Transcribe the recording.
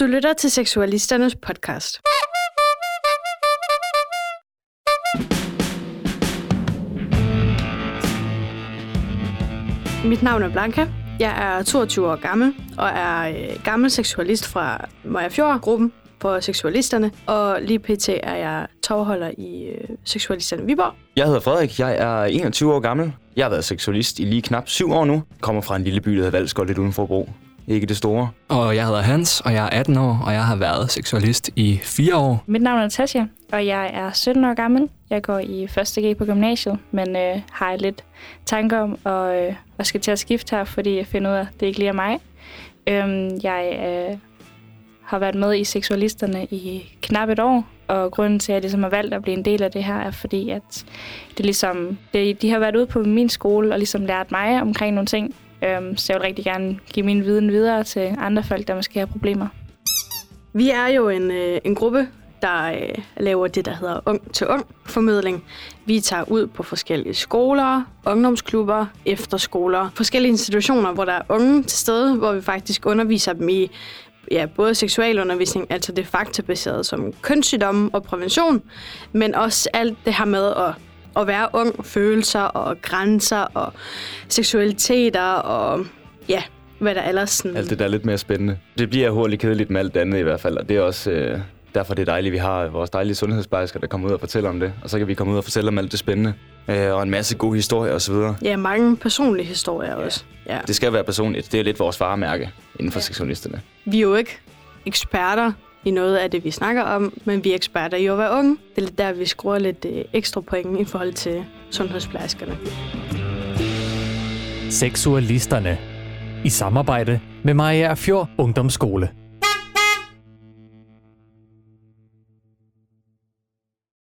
Du lytter til Seksualisternes podcast. Mit navn er Blanca. Jeg er 22 år gammel og er øh, gammel seksualist fra Maja Fjord-gruppen på Seksualisterne. Og lige pt. er jeg tovholder i øh, Seksualisterne Viborg. Jeg hedder Frederik, jeg er 21 år gammel. Jeg har været seksualist i lige knap syv år nu. Kommer fra en lille by, der hedder Valsgård, lidt uden for Bro. Ikke det store. Og jeg hedder Hans, og jeg er 18 år, og jeg har været seksualist i fire år. Mit navn er Natasja, og jeg er 17 år gammel. Jeg går i 1. G på gymnasiet, men øh, har lidt tanker om at, øh, at skal til at skifte her, fordi jeg finder ud af, at det ikke lige er mig. Øhm, jeg øh, har været med i Seksualisterne i knap et år, og grunden til, at jeg ligesom har valgt at blive en del af det her, er fordi, at det ligesom, det, de har været ude på min skole og ligesom lært mig omkring nogle ting, Øhm, så jeg vil rigtig gerne give min viden videre til andre folk, der måske har problemer. Vi er jo en, øh, en gruppe, der øh, laver det, der hedder ung til ung formidling. Vi tager ud på forskellige skoler, ungdomsklubber, efterskoler, forskellige institutioner, hvor der er unge til stede, hvor vi faktisk underviser dem i ja, både seksualundervisning, altså det faktabaserede som kønssygdomme og prævention, men også alt det her med at at være ung, følelser og grænser og seksualiteter og ja, hvad der ellers sådan... Alt det, der er lidt mere spændende. Det bliver hurtigt kedeligt med alt det andet i hvert fald, og det er også øh, derfor, det er dejligt, at vi har vores dejlige sundhedsplejersker, der kommer ud og fortæller om det. Og så kan vi komme ud og fortælle om alt det spændende. Øh, og en masse gode historier osv. Ja, mange personlige historier ja. også. Ja. Det skal være personligt. Det er lidt vores faremærke inden for ja. seksualisterne. Vi er jo ikke eksperter i noget af det, vi snakker om, men vi er eksperter i at være unge. Det er lidt der, vi skruer lidt øh, ekstra point i forhold til sundhedsplejerskerne. Seksualisterne. I samarbejde med Maja Fjord Ungdomsskole.